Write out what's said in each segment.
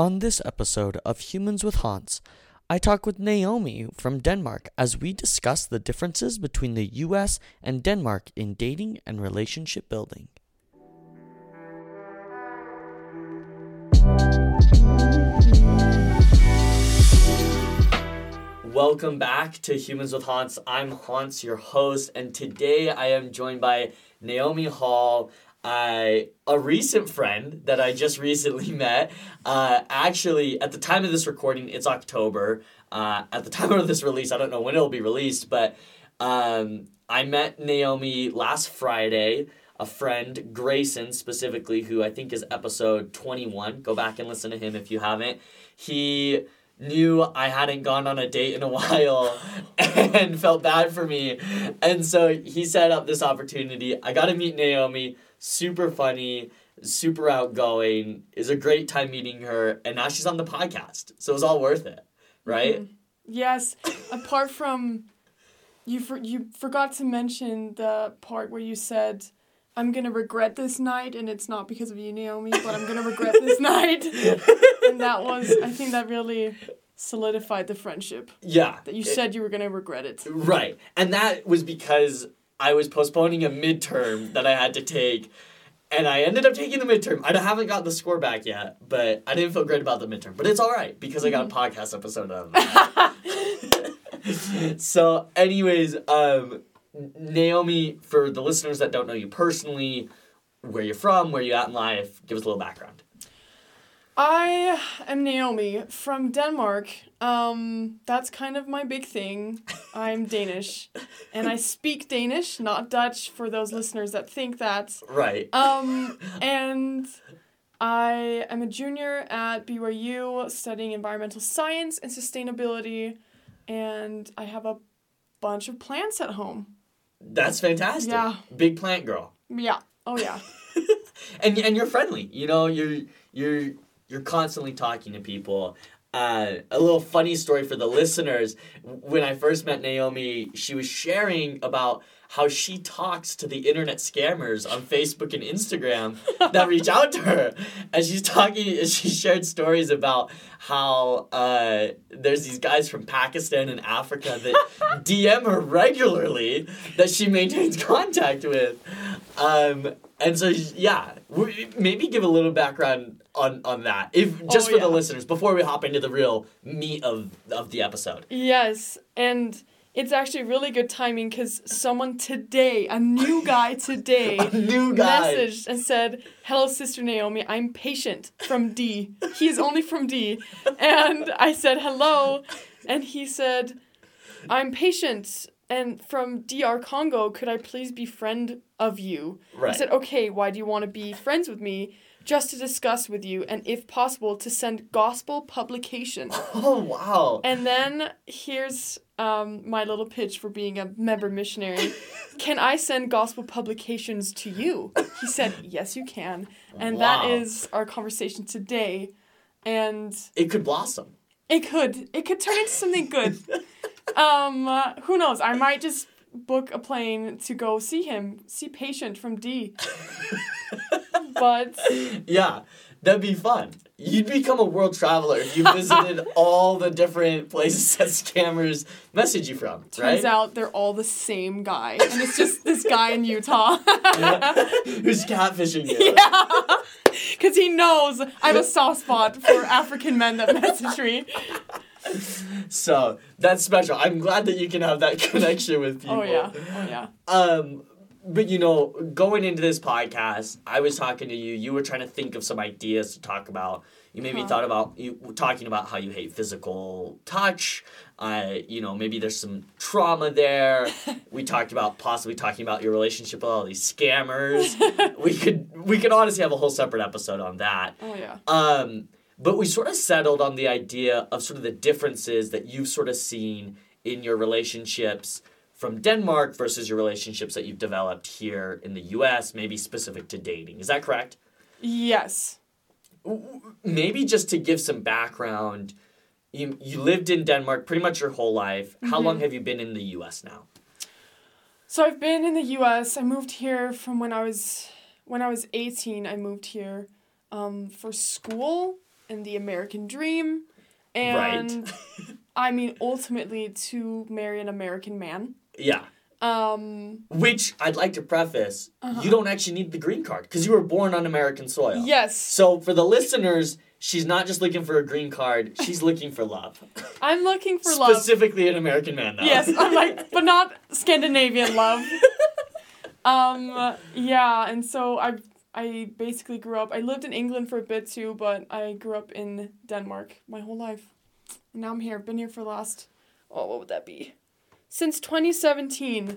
On this episode of Humans with Hans, I talk with Naomi from Denmark as we discuss the differences between the US and Denmark in dating and relationship building. Welcome back to Humans with Hans. I'm Hans, your host, and today I am joined by Naomi Hall, uh, a recent friend that I just recently met. Uh, actually, at the time of this recording, it's October. Uh, at the time of this release, I don't know when it'll be released, but um, I met Naomi last Friday. A friend, Grayson, specifically, who I think is episode 21. Go back and listen to him if you haven't. He knew I hadn't gone on a date in a while and felt bad for me. And so he set up this opportunity. I got to meet Naomi, super funny, super outgoing. Is a great time meeting her, and now she's on the podcast. So it was all worth it, right? Mm-hmm. Yes. Apart from you for, you forgot to mention the part where you said I'm gonna regret this night, and it's not because of you, Naomi, but I'm gonna regret this night. and that was, I think, that really solidified the friendship. Yeah. That you said you were gonna regret it. Right. And that was because I was postponing a midterm that I had to take. And I ended up taking the midterm. I haven't got the score back yet, but I didn't feel great about the midterm. But it's all right because I got a podcast episode out of that. so, anyways, um, Naomi, for the listeners that don't know you personally, where you're from, where you're at in life, give us a little background. I am Naomi from Denmark. Um, that's kind of my big thing. I'm Danish, and I speak Danish, not Dutch. For those listeners that think that, Right. um, and I am a junior at BYU studying environmental science and sustainability, and I have a bunch of plants at home. That's fantastic. Yeah. Big plant girl. Yeah. Oh yeah. and and you're friendly. You know, you're you're you're constantly talking to people. Uh, a little funny story for the listeners. When I first met Naomi, she was sharing about how she talks to the internet scammers on Facebook and Instagram that reach out to her. And she's talking, and she shared stories about how uh, there's these guys from Pakistan and Africa that DM her regularly that she maintains contact with. Um, and so, yeah, maybe give a little background on, on that, if oh, just Oh, for the listeners, before we hop into the real meat of, of the episode. Yes, and it's actually really good timing because someone today, a new guy today, A new guy. messaged and said, "Hello, Sister Naomi. I'm patient from D. He is only from D." And I said, "Hello," and he said, "I'm patient." And from DR Congo, could I please be friend of you? Right. I said, okay, why do you want to be friends with me? Just to discuss with you, and if possible, to send gospel publication. Oh, wow. And then here's um, my little pitch for being a member missionary. can I send gospel publications to you? He said, yes, you can. And that Wow. is our conversation today. And It could blossom. it could it could turn into something good. um, uh, who knows? I might just book a plane to go see him, see Patient from D. but Yeah, that'd be fun. You'd become a world traveler if you visited all the different places that scammers message you from, turns right? out they're all the same guy, and it's just this guy in Utah. Who's catfishing you? Yeah. Because he knows I have a soft spot for African men that message me. So that's special. I'm glad that you can have that connection with people. Oh, yeah. Oh, yeah. Um, but you know, going into this podcast, I was talking to you. You were trying to think of some ideas to talk about. You maybe Huh. thought about you talking about how you hate physical touch. Uh, you know, maybe there's some trauma there. we talked about possibly talking about your relationship with all these scammers. we could we could honestly have a whole separate episode on that. Oh, yeah. Um, but we sort of settled on the idea of sort of the differences that you've sort of seen in your relationships from Denmark versus your relationships that you've developed here in the US, maybe specific to dating. Is that correct? Yes. Maybe just to give some background, you, you lived in Denmark pretty much your whole life. How long have you been in the US now? So I've been in the U.S. I moved here from when I was when I was eighteen. I moved here um, for school, in the American dream, Right. and I mean ultimately to marry an American man. Yeah. Um, Which I'd like to preface, Uh-huh. you don't actually need the green card because you were born on American soil. yes, So for the listeners, she's not just looking for a green card, she's looking for love. I'm looking for love. Specifically an American man though. Yes, I'm like, but not Scandinavian love. um, yeah, and so I I basically grew up. I lived in England for a bit too, but I grew up in Denmark my whole life. And now I'm here. Been here for the last oh, what would that be? Since 2017.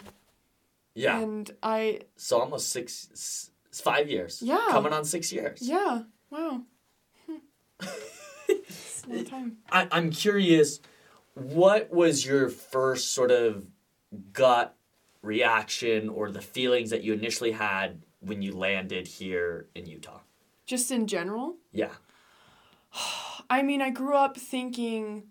yeah. And I So almost six, s- five years. Yeah. Coming on six years. yeah, wow. It's a long time. I, I'm curious, what was your first sort of gut reaction or the feelings that you initially had when you landed here in Utah? Just in general, Yeah. I mean, I grew up thinking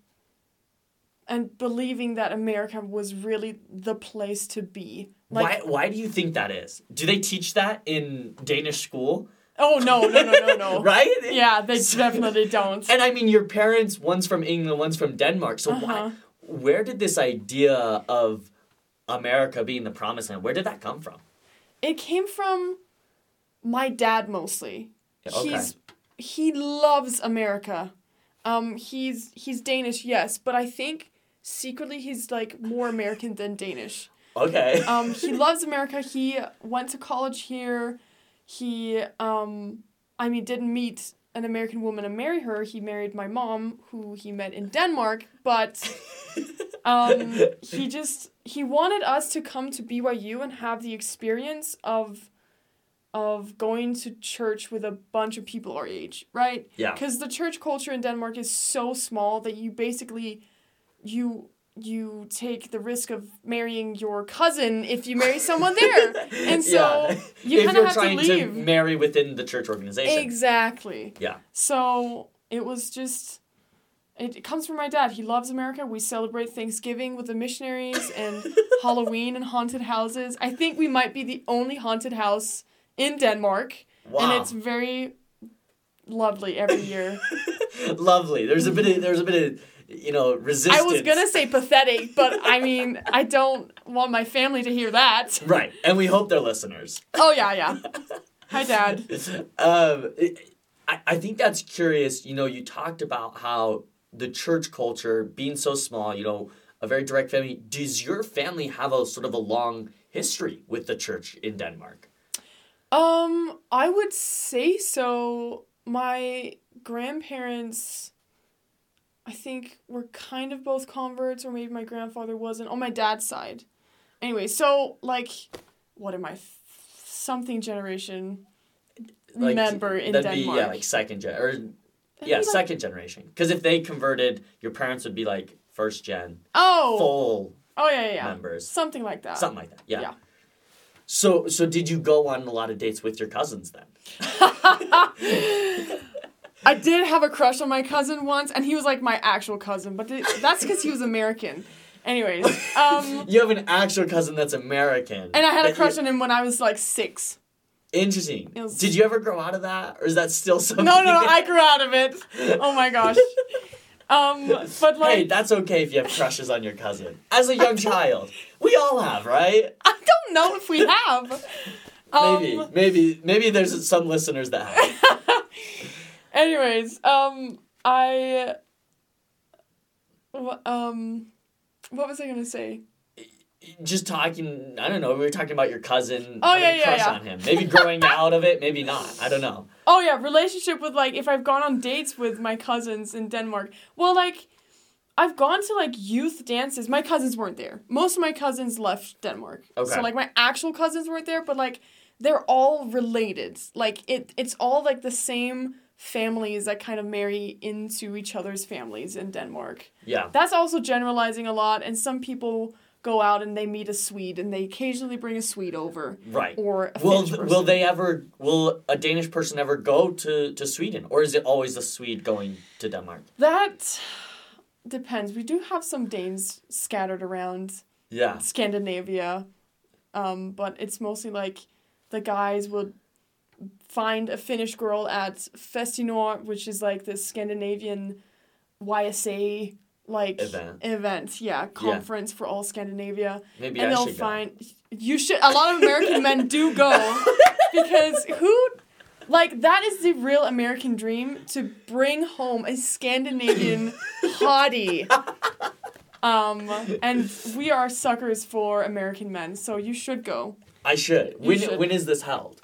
and believing that America was really the place to be. Like, why, why do you think that is? Do they teach that in Danish school? oh no, no, no, no, no. right? Yeah, they definitely don't. And I mean, your parents, one's from England, one's from Denmark. So Uh-huh. why, where did this idea of America being the promised land, where did that come from? It came from my dad mostly. Okay. He's he loves America. Um, he's he's Danish, yes, but I think secretly he's like more American than Danish. Okay. um, he loves America. He went to college here. He, um, I mean, didn't meet an American woman and marry her. He married my mom, who he met in Denmark. But um, he just he wanted us to come to BYU and have the experience of of going to church with a bunch of people our age, right? Yeah. Because the church culture in Denmark is so small that you basically you you take the risk of marrying your cousin if you marry someone there. And so Yeah. you kind of have to trying to, leave. marry within the church organization. Exactly. Yeah. So it was just it, it comes from my dad. He loves America. We celebrate Thanksgiving with the missionaries and Halloween and haunted houses. I think we might be the only haunted house in Denmark. Wow. And it's very lovely every year. Lovely. There's a bit of there's a bit of you know resistance. I was gonna say pathetic, but I mean I don't want my family to hear that. Right, and we hope they're listeners. Oh yeah, yeah. Hi dad. um, I, I think that's curious. You know, you talked about how the church culture being so small, you know, a very direct family. Does your family have a sort of a long history with the church in Denmark? Um, I would say so. My grandparents, I think, we're kind of both converts, or maybe my grandfather wasn't on my dad's side. Anyway, so like, what am I? f- Something generation Like, member in that'd Denmark. be yeah, like second gen or That'd yeah, like- second generation. Because if they converted, your parents would be like first gen, oh, full oh yeah, yeah, yeah. members, something like that. something like that. Yeah. yeah. So so did you go on a lot of dates with your cousins then? I did have a crush on my cousin once, and he was like my actual cousin, but th- that's because he was American. Anyways, um, You have an actual cousin that's American. and I had a crush you- on him when I was like six. Interesting. Was- Did you ever grow out of that, or is that still something? No, no, I grew out of it. Oh my gosh. Um, but like, hey, that's okay if you have crushes on your cousin. As a young child, we all have, right? I don't know if we have. Um, Maybe, maybe, maybe there's some listeners that have. Anyways, um, I. Um, what was I gonna say? Just talking, I don't know. We were talking about your cousin. Oh, yeah, yeah, crush yeah. on him. Maybe growing out of it, maybe not. I don't know. Oh yeah, relationship with like if I've gone on dates with my cousins in Denmark. Well, like I've gone to like youth dances. My cousins weren't there. Most of my cousins left Denmark. Okay. So like my actual cousins weren't there, but like they're all related. Like it it's all like the same families that kind of marry into each other's families in Denmark. Yeah. That's also generalizing a lot and some people go out and they meet a Swede and they occasionally bring a Swede over Right. or a Will Finnish will they ever? Will a Danish person ever go to to Sweden, or is it always a Swede going to Denmark? That depends. We do have some Danes scattered around Yeah. Scandinavia, um, but it's mostly like the guys would find a Finnish girl at Festinor, which is like this Scandinavian YSA like Event. event, yeah, conference for all Scandinavia. Maybe and I they'll should find you should a lot of American men do go because who like that is the real American dream to bring home a Scandinavian hottie. Um, and we are suckers for American men, so you should go go. I should. When should. when is this held?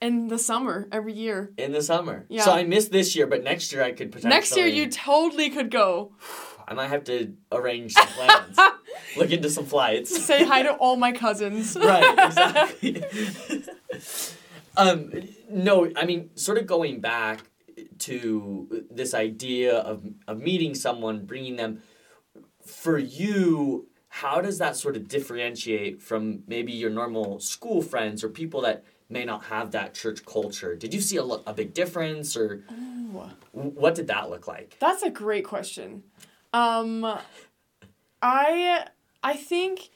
In the summer every year. In the summer. Yeah. So I missed this year, but next year I could potentially. Next year, you totally could go. I might have to arrange some plans. Look into some flights. Say hi to all my cousins. right, exactly. um, no, I mean, sort of going back to this idea of of meeting someone, bringing them. For you, how does that sort of differentiate from maybe your normal school friends or people that may not have that church culture? Did you see a, lo- a big difference, or Ooh. what did that look like? That's a great question. Um, I I think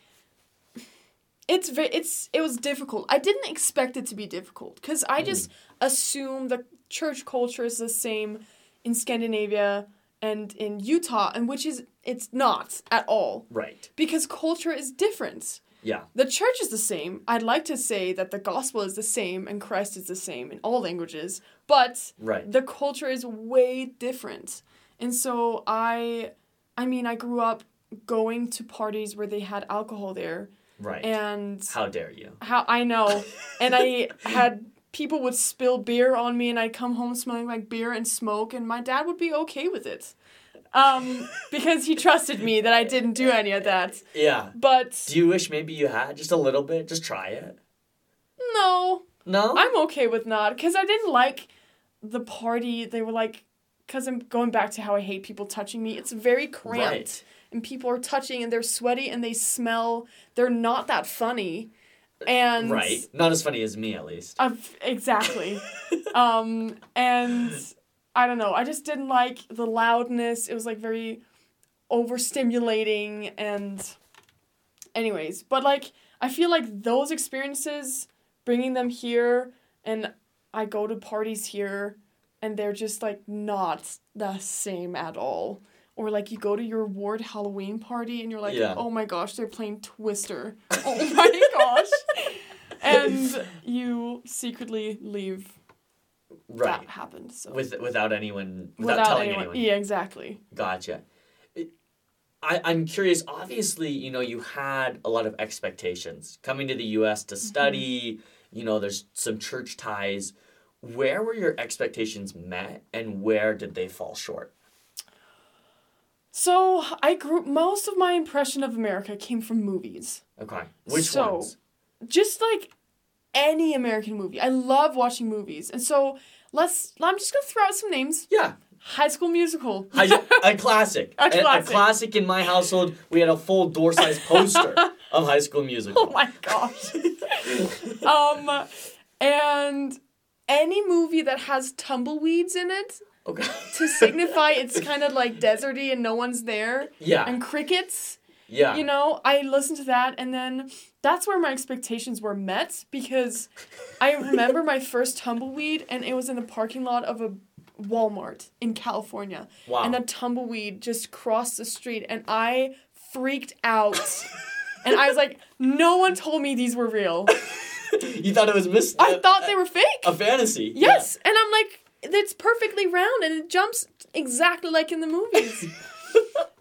it's it's it was difficult. I didn't expect it to be difficult because I just assumed the church culture is the same in Scandinavia and in Utah, and which is it's not at all Right. because culture is different. Yeah. The church is the same. I'd like to say that the gospel is the same and Christ is the same in all languages, but Right. the culture is way different. And so I I mean, I grew up going to parties where they had alcohol there Right. and How dare you? how I know and I had people would spill beer on me and I'd come home smelling like beer and smoke and my dad would be okay with it. Um because he trusted me that I didn't do any of that. Yeah. But Do you wish maybe you had just a little bit? Just try it. no, No. I'm okay with not because I didn't like the party. They were like, because I'm going back to how I hate people touching me. It's very cramped, Right. and people are touching, and they're sweaty, and they smell. They're not that funny, and Right. Not as funny as me, at least. I've, exactly. um, and I don't know. I just didn't like the loudness. It was like very overstimulating and anyways, but like I feel like those experiences bringing them here and I go to parties here and they're just like not the same at all. Or like you go to your ward Halloween party and you're like, Yeah. "Oh my gosh, they're playing Twister." oh my gosh. And you secretly leave Right. that happened. So With without anyone without, telling anyone. Yeah, exactly. Gotcha. I, I'm curious, obviously, you know, you had a lot of expectations coming to the US Mm-hmm. to study, you know, there's some church ties. Where were your expectations met and where did they fall short? So I grew most of my impression of America came from movies. Okay. Which So- ones? Just like any American movie. I love watching movies. And so let's I'm just gonna throw out some names. Yeah. High School Musical. A classic. A classic. classic in my household. We had a full door size poster of High School Musical. oh my gosh. um and any movie that has tumbleweeds in it Okay. to signify it's kind of like deserty and no one's there Yeah. and crickets Yeah. you know i listened to that and then that's where my expectations were met because i remember my first tumbleweed and it was in the parking lot of a walmart in california. Wow. and a tumbleweed just crossed the street and i freaked out. And i was like no one told me these were real. You thought it was mis- i uh, thought they were uh, fake. a fantasy. yes. And i'm like it's perfectly round and it jumps exactly like in the movies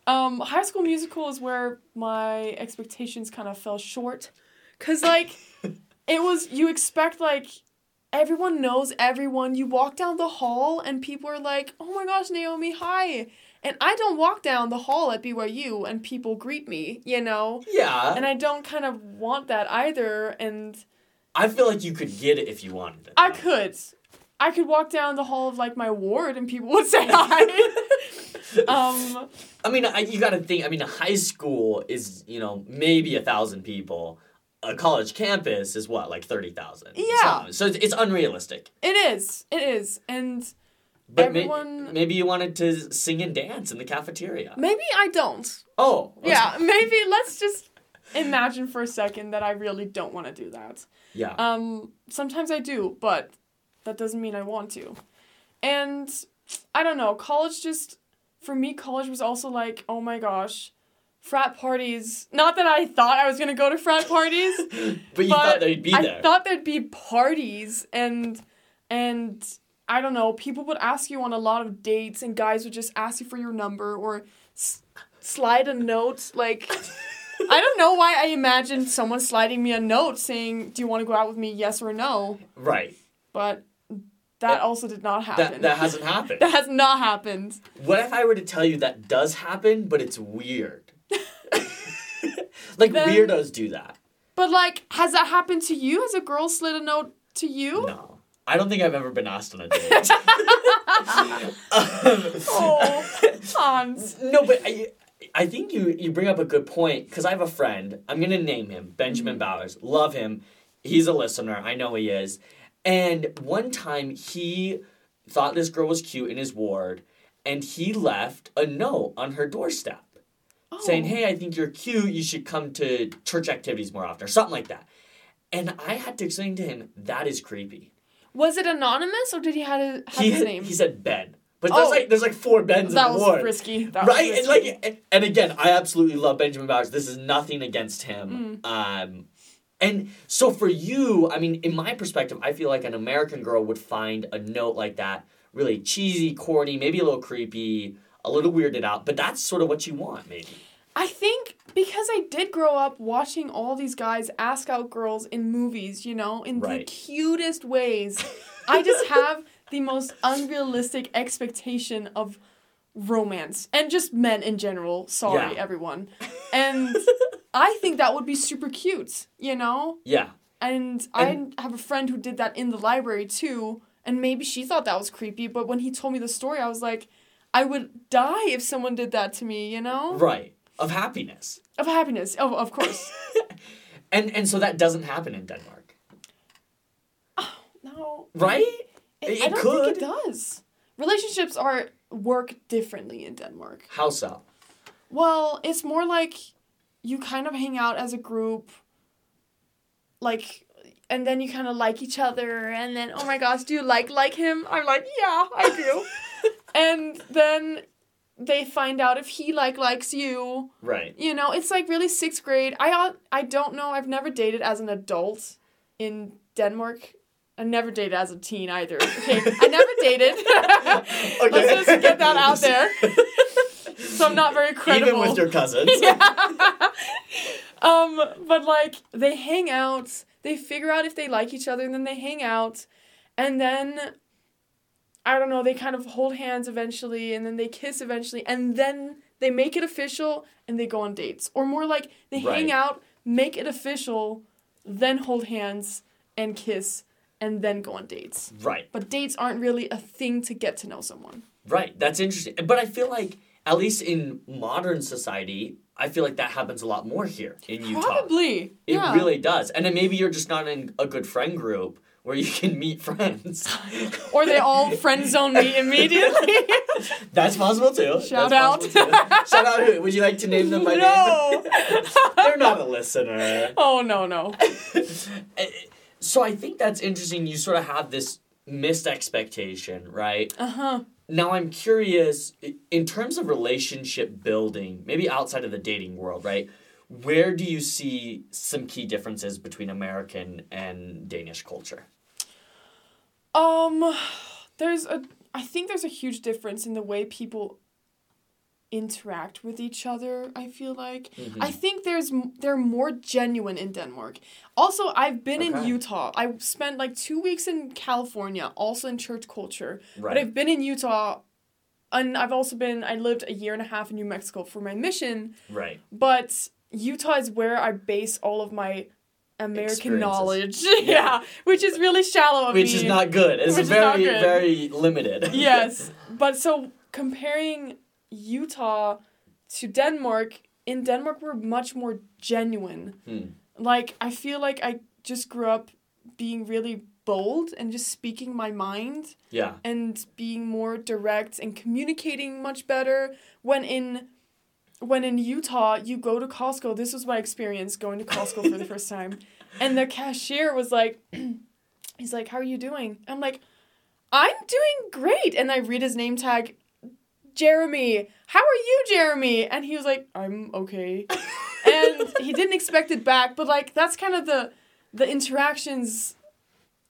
Um, High School Musical is where my expectations kind of fell short, cause like it was you expect like everyone knows everyone. You walk down the hall and people are like, "Oh my gosh, Naomi, hi!" And I don't walk down the hall at BYU and people greet me, you know. Yeah. And I don't kind of want that either. And I feel like you could get it if you wanted it. I could. I could walk down the hall of like my ward and people would say hi. um, I mean, I, you got to think. I mean, a high school is you know maybe a thousand people. A college campus is what like thirty thousand. Yeah. So it's, it's unrealistic. it is. It is. And But may- maybe you wanted to sing and dance in the cafeteria. maybe I don't. Oh. Yeah, maybe let's just imagine for a second that I really don't want to do that. Yeah. Um, sometimes I do, but that doesn't mean I want to. And I don't know, college just for me college was also like, oh my gosh, frat parties. Not that I thought I was going to go to frat parties, but you but thought they'd be I thought there'd be parties and and I don't know, people would ask you on a lot of dates and guys would just ask you for your number or s- slide a note like I don't know why I imagined someone sliding me a note saying, "Do you want to go out with me? Yes or no?" right. But that also did not happen. That that hasn't happened. That has not happened. What if I were to tell you that does happen, but it's weird? like Then- weirdos do that. But like, has that happened to you? Has a girl slid a note to you? No. I don't think I've ever been asked on a date. Um, oh, Hans. no, but I, I think you you bring up a good point because I have a friend. I'm gonna name him Benjamin mm-hmm. Bowers. Love him. He's a listener. I know he is. And one time he thought this girl was cute in his ward, and he left a note on her doorstep Oh. saying, "Hey, I think you're cute. You should come to church activities more often, or something like that." And I had to explain to him that is creepy. Was it anonymous or did he have, a, have He his name? he said Ben, but there's Oh. like there's like four Bens that in the ward. risky. That was risky. right and like and again i absolutely love benjamin bowers this is nothing against him Mm. um and so for you i mean in my perspective i feel like an american girl would find a note like that really cheesy corny maybe a little creepy a little weirded out but that's sort of what you want maybe I think because I did grow up watching all these guys ask out girls in movies, you know, in the cutest ways, I just have the most unrealistic expectation of romance and just men in general. Sorry, Yeah. everyone. And I think that would be super cute, you know? yeah And, And- I have a friend who did that in the library too, and maybe she thought that was creepy, but when he told me the story, I was like, I would die if someone did that to me, you know? right of happiness Of happiness. Oh, of course. and and so that doesn't happen in denmark Oh, no. right It, It I don't could. think it does. Relationships are work differently in Denmark. how so Well, it's more like you kind of hang out as a group, like, and then you kind of like each other, and then oh my gosh, do you like like him? I'm like, yeah, I do. and then they find out if he like likes you. right You know, it's like really sixth grade. I I don't know. I've never dated as an adult in Denmark. I never dated as a teen either. Okay, I never dated. Let's just get that out there. So I'm not very credible. even with your cousins um, but like they hang out, they figure out if they like each other, and then they hang out, and then I don't know, they kind of hold hands eventually, and then they kiss eventually, and then they make it official and they go on dates. Or more like they hang out, make it official, then hold hands and kiss, and then go on dates. right But dates aren't really a thing to get to know someone. Right, that's interesting. But I feel like, at least in modern society, I feel like that happens a lot more here in Utah. Probably. It yeah. really does. And then maybe you're just not in a good friend group where you can meet friends. Or they all friend zone me immediately. That's possible too. Shout That's out. too. Shout out who? Would you like to name them by No. name? They're not a listener. oh no no. So I think that's interesting. You sort of have this missed expectation, right? Uh huh. Now I'm curious in terms of relationship building, maybe outside of the dating world, right? Where do you see some key differences between American and Danish culture? Um, there's a. I think there's a huge difference in the way people interact with each other. I feel like Mm-hmm. I think there's they're more genuine in Denmark. Also, I've been in Utah. I spent like two weeks in California, also in church culture. right. But. I've been in Utah, and I've also been. I lived a year and a half in New Mexico for my mission. Right. But Utah is where I base all of my American knowledge. yeah, which is really shallow of Which me. is not good. It's Which very, good. very limited. yes, but so comparing Utah to Denmark, in Denmark we're much more genuine. Hmm. Like I feel like I just grew up being really bold and just speaking my mind Yeah. and being more direct and communicating much better when in when in Utah you go to Costco this was my experience going to Costco for the first time and the cashier was like he's like how are you doing I'm like I'm doing great. And I read his name tag, Jeremy. How are you, Jeremy? And he was like, I'm okay. and he didn't expect it back, but like that's kind of the the interactions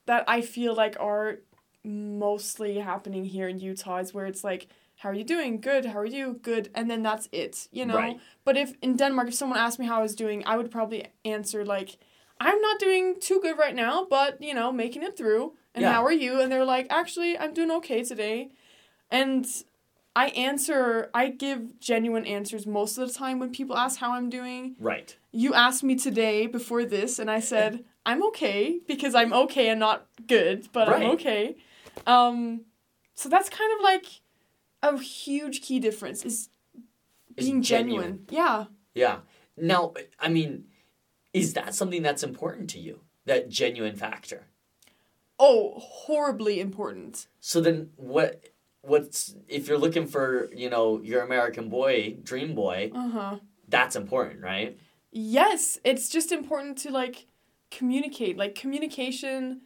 that I feel like are mostly happening here in Utah is where it's like, how are you doing? Good. How are you? Good. And then that's it, you know? Right. But if in Denmark, if someone asked me how I was doing, I would probably answer like, I'm not doing too good right now, but you know, making it through. And Yeah. how are you? And they're like, actually, I'm doing okay today. And I answer, I give genuine answers most of the time when people ask how I'm doing. Right. You asked me today before this, and I said, I'm okay because I'm okay and not good, but Right. I'm okay. Um, so that's kind of like a huge key difference is being genuine. genuine. Yeah. Yeah. Now, I mean, is that something that's important to you? That genuine factor. Oh, horribly important. So then, what? What's if you're looking for you know your American boy, dream boy? Uh huh. That's important, right? Yes, it's just important to like communicate. Like communication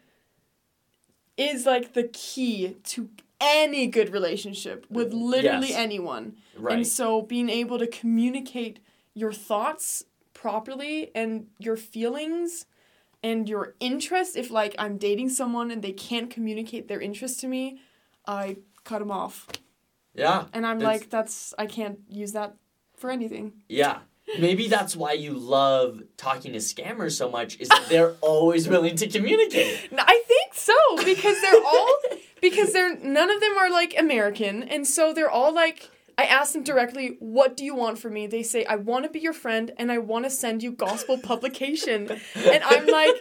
is like the key to any good relationship with literally Yes. anyone. Right. And so being able to communicate your thoughts properly and your feelings and your interest if like I'm dating someone and they can't communicate their interest to me, I cut them off. yeah. And I'm That's- like that's I can't use that for anything. Yeah. Maybe that's why you love talking to scammers so much is that they're always willing to communicate. I think so because they're all because they're none of them are like American, and so they're all like. I asked them directly, "What do you want from me?" They say, "I want to be your friend, and I want to send you gospel publication." And I'm like,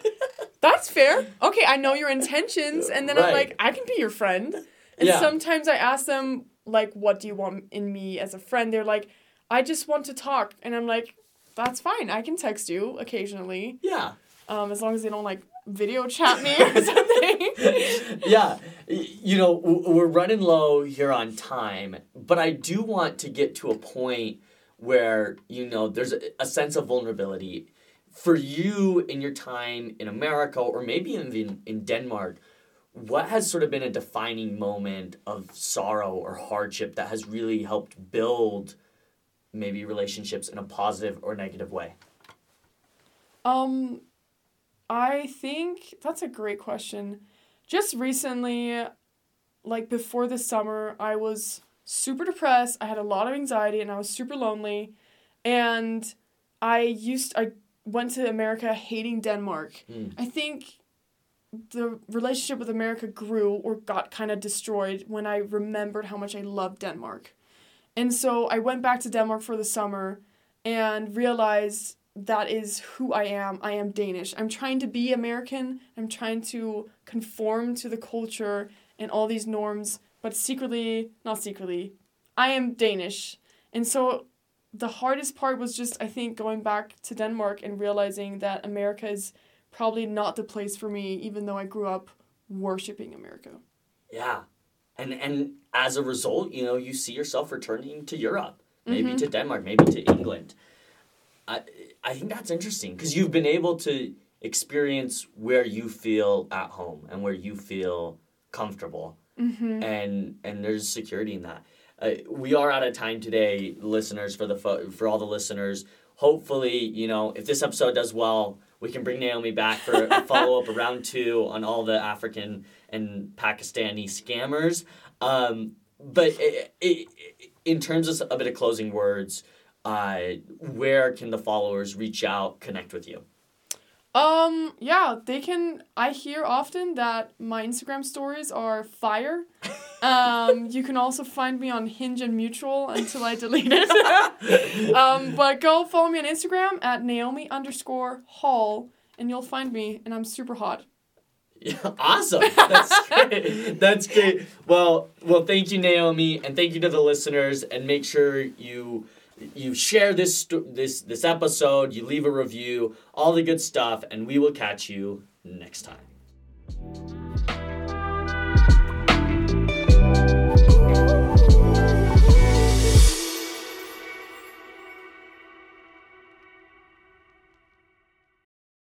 "That's fair. Okay, I know your intentions." And then I'm like, "I can be your friend." And Yeah. sometimes I ask them like, "What do you want in me as a friend?" They're like, "I just want to talk," and I'm like, "That's fine. I can text you occasionally." Yeah. um, as long as they don't like video chat me or something. yeah, you know, we're running low here on time, but I do want to get to a point where, you know, there's a, sense of vulnerability. For you in your time in America or maybe even in, in Denmark, what has sort of been a defining moment of sorrow or hardship that has really helped build maybe relationships in a positive or negative way? um, I think that's a great question. Just recently, like before the summer, I was super depressed. I had a lot of anxiety and I was super lonely. And I used I went to America hating Denmark. Mm. I think the relationship with America grew or got kind of destroyed when I remembered how much I loved Denmark. And so I went back to Denmark for the summer and realized that is who I am. I am Danish. I'm trying to be American. I'm trying to conform to the culture and all these norms, but secretly, not secretly, I am Danish. And so the hardest part was just, I think, going back to Denmark and realizing that America is probably not the place for me, even though I grew up worshiping America. Yeah. And and as a result, you know, you see yourself returning to Europe, maybe to Denmark, maybe to England. I I think that's interesting because you've been able to experience where you feel at home and where you feel comfortable, Mm-hmm. and and there's security in that. Uh, we are out of time today, listeners. For the fo- for all the listeners, hopefully, you know, if this episode does well, we can bring Naomi back for a follow up around two on all the African and Pakistani scammers. Um, but it, it, in terms of a bit of closing words, uh, where can the followers reach out, connect with you? Um, yeah, they can. I hear often that my Instagram stories are fire. Um, you can also find me on Hinge and Mutual until I delete it. um, but go follow me on Instagram at Naomi underscore Hall, and you'll find me, and I'm super hot. Yeah, awesome. That's great. That's great. Well, well, thank you, Naomi, and thank you to the listeners. And make sure you you share this this this episode. You leave a review, all the good stuff, and we will catch you next time.